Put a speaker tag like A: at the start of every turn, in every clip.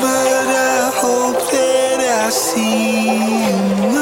A: but I
B: hope that I see you.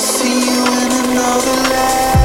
B: see you in another life.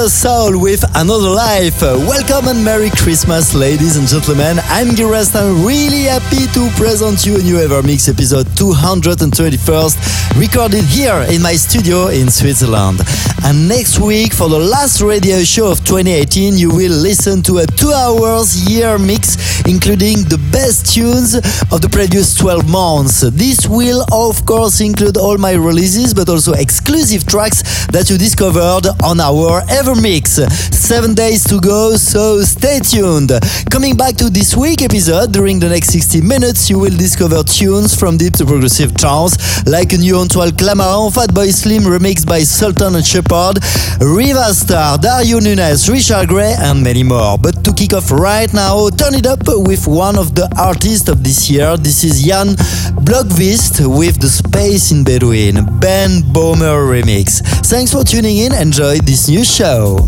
A: Rufus Soul with Another Life. Welcome and Merry Christmas, ladies and gentlemen. I'm Gilrest. I'm really happy to present you a new EverMix episode 221st, recorded here in my studio in Switzerland. And next week, for the last radio show of 2018, you will listen to a two hours year mix, including the best tunes of the previous 12 months. This will, of course, include all my releases, but also exclusive tracks that you discovered on our EverMix. Seven days to go, so stay tuned. Coming back to this week episode, during the next 60 minutes, you will discover tunes from deep to progressive trance, like a new Antoine Clamaran, Fatboy Slim remixed by Sultan and Shepard, Riva Starr, Dario Nunez, Richard Gray, and many more. But to kick off right now, turn it up with one of the artists of this year. This is Jan Blomqvist with The Space in Between, Ben Böhmer remix. Thanks for tuning in. Enjoy this new show.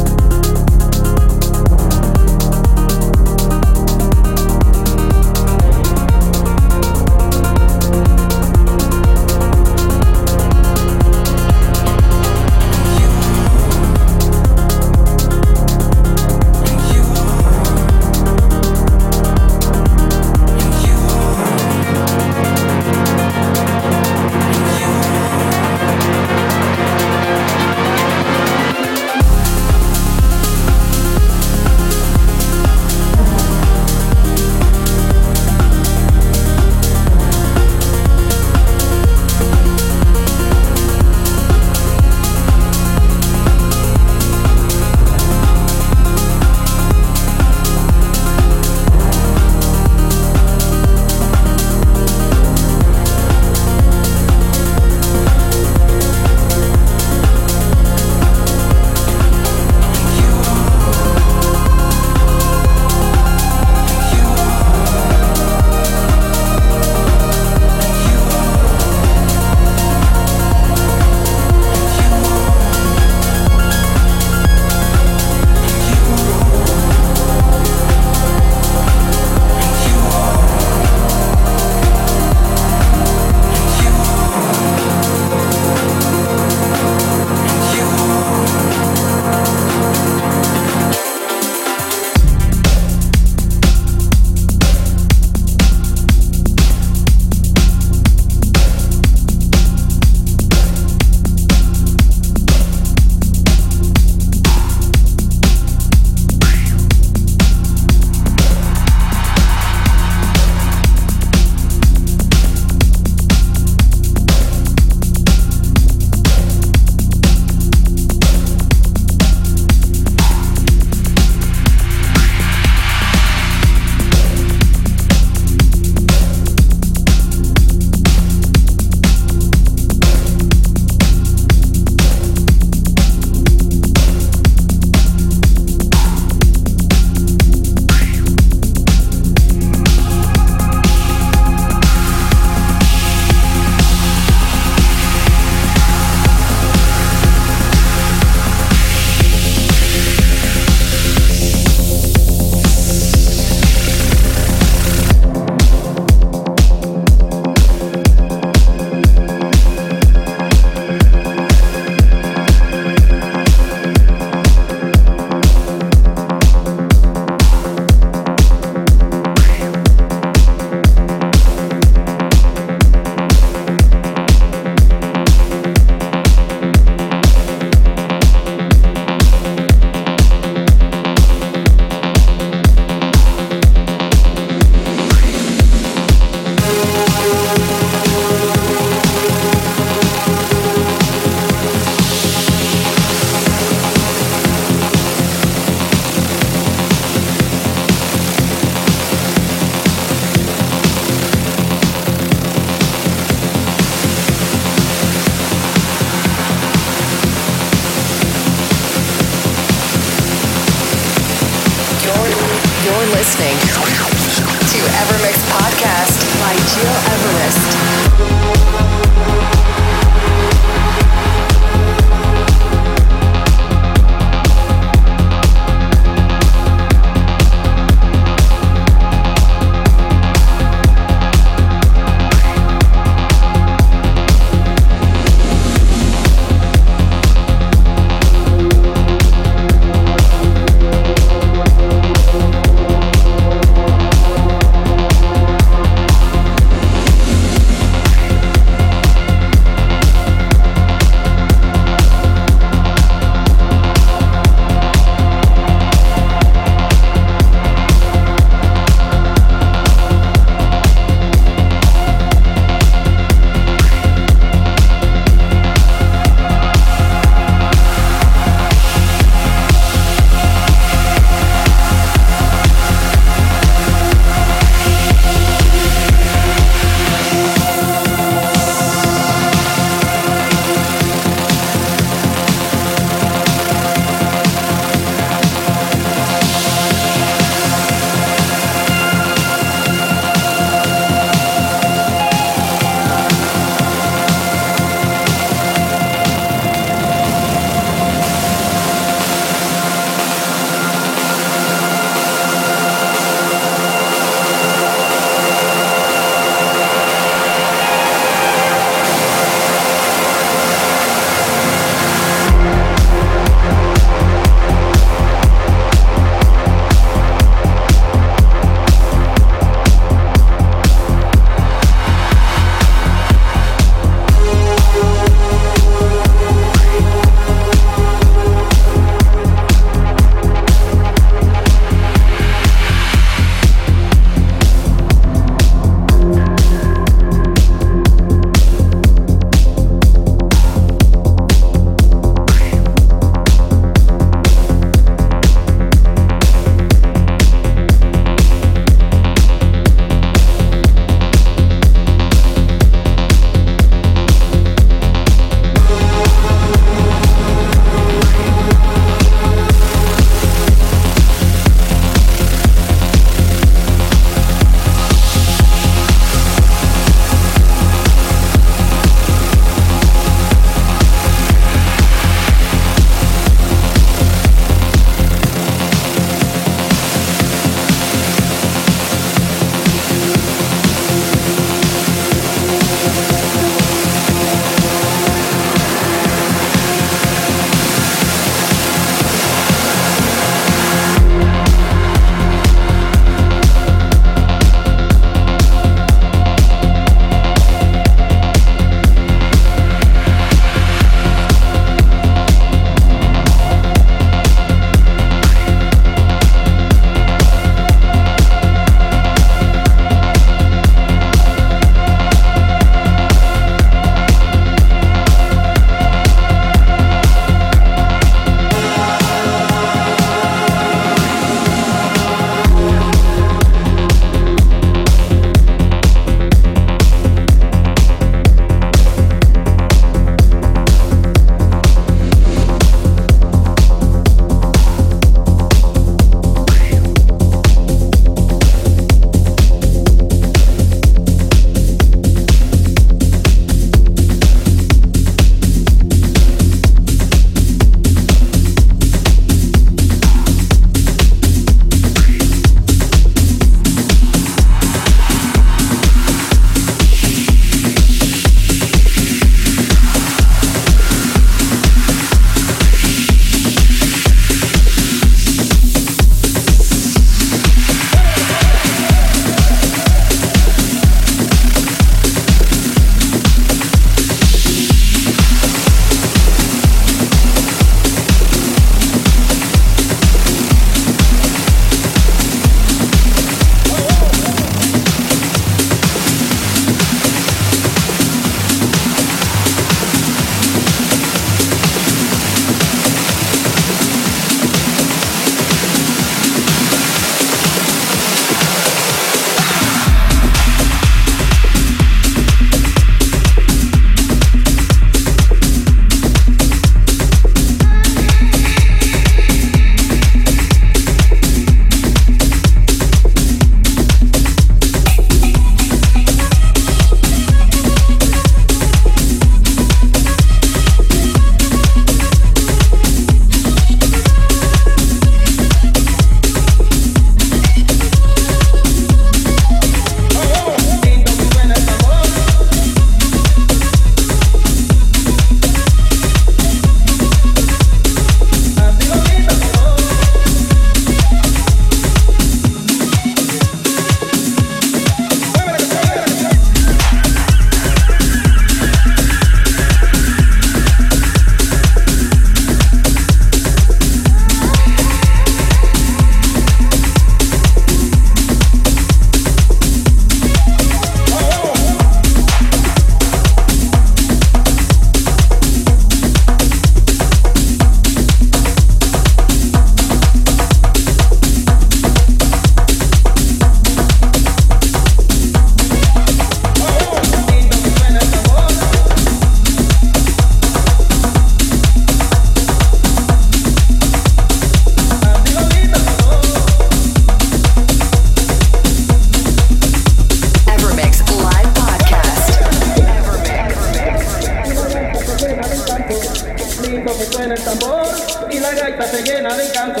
C: Se llena de encanto.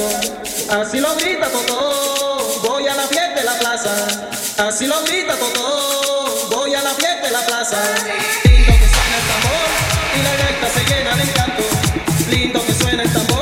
C: Así lo grita todo, voy a la fiesta de la plaza. Así lo grita todo, voy a la fiesta de la plaza. Lindo que suena el tambor y la gaita se llena de encanto. Lindo que suena el tambor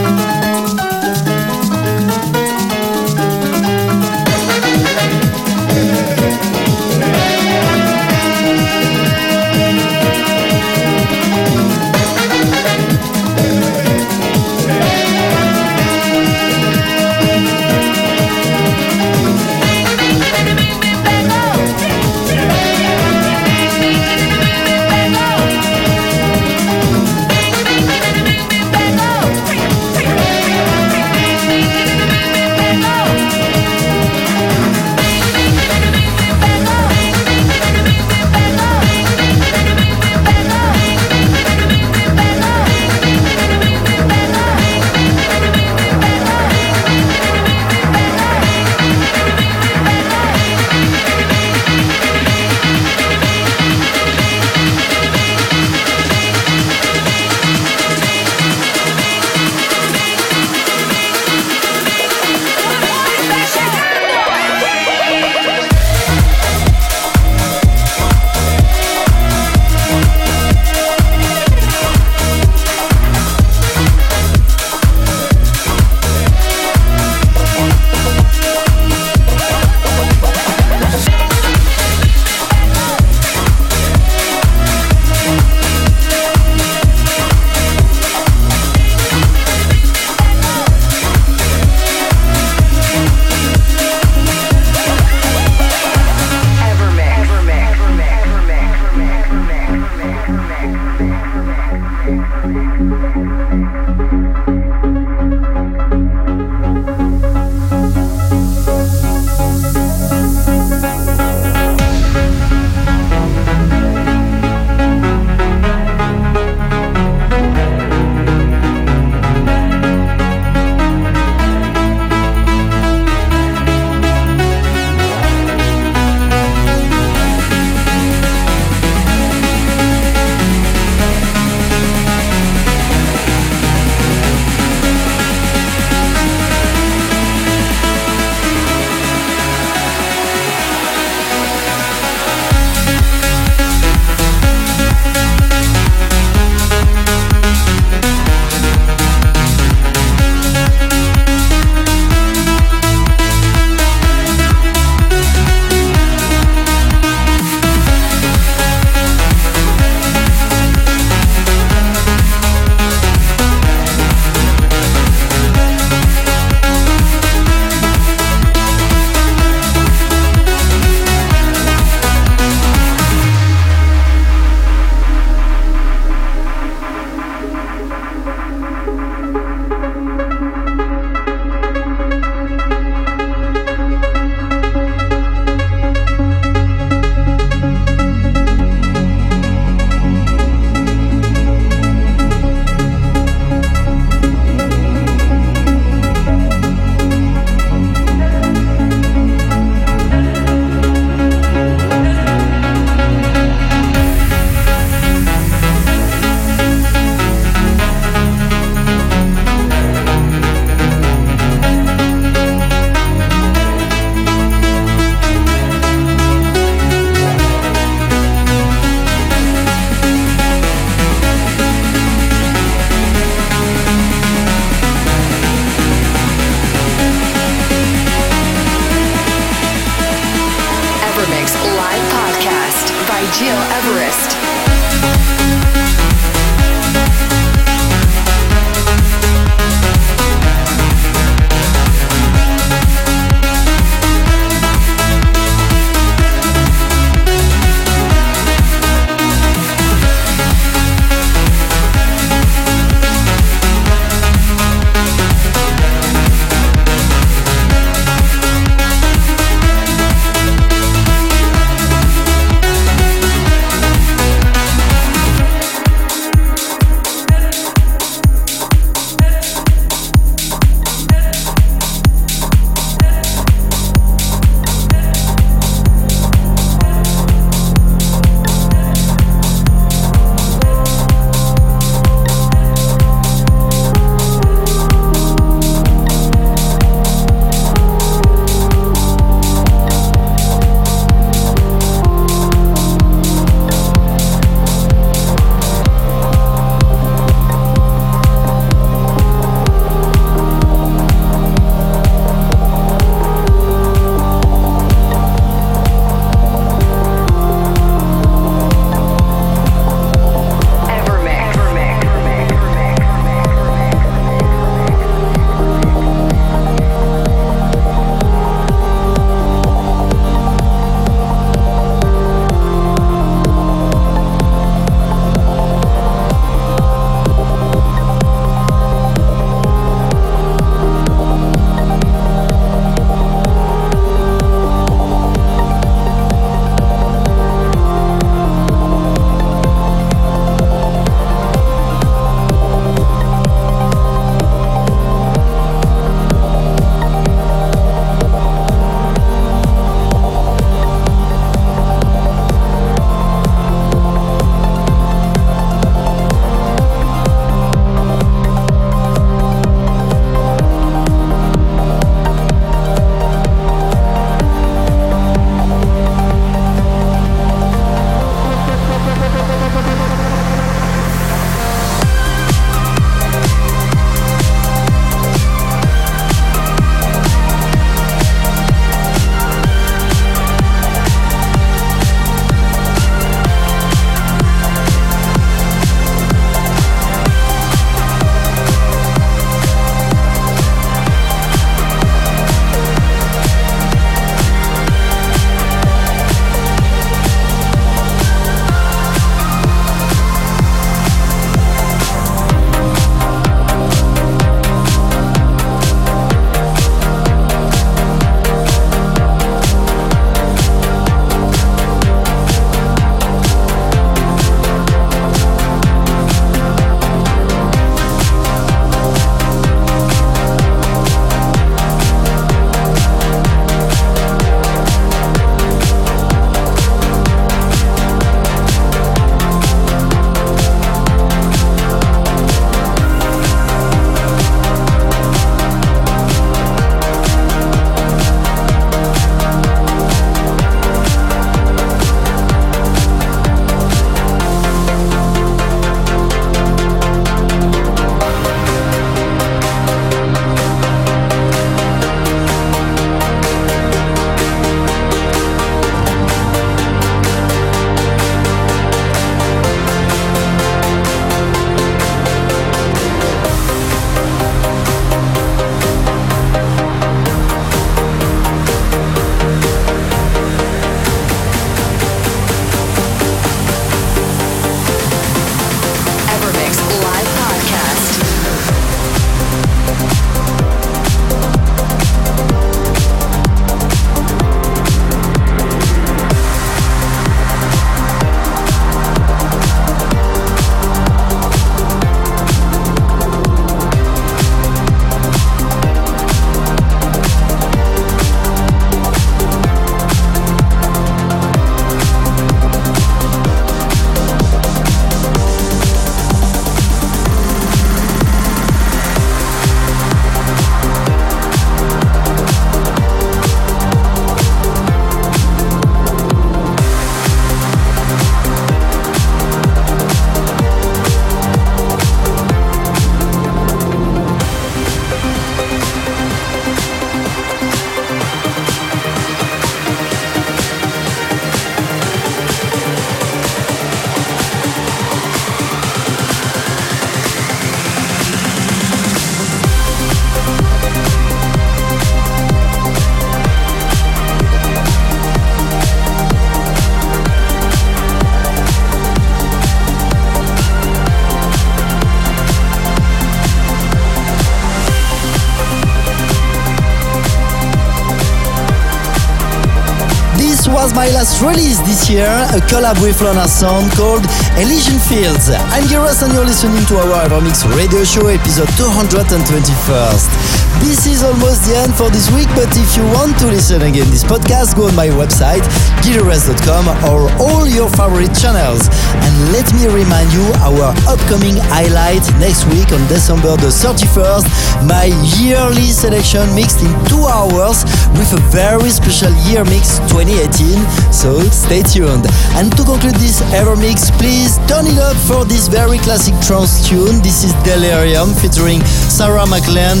A: was my last release this year, a collab with Lorna Sound called Elysian Fields. I'm Giras and you're listening to our EverMix radio show episode 221st. This is almost the end for this week, but if you want to listen again this podcast, go on my website, gileverest.com or all your favorite channels. And let me remind you our upcoming highlight next week on December the 31st, my yearly selection mixed in two hours with a very special year mix 2018. So stay tuned. And to conclude this EverMix, please turn it up for this very classic trance tune. This is Delerium featuring Sarah McLachlan.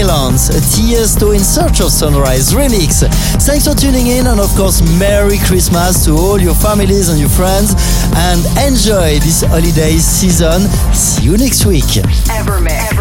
A: Silence, Tiesto in Search of Sunrise remix. Thanks for tuning in, and of course, Merry Christmas to all your families and your friends, and enjoy this holiday season. See you next week.
B: EverMix.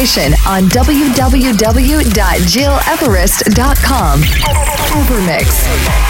D: Information on www.gileverest.com. Evermix.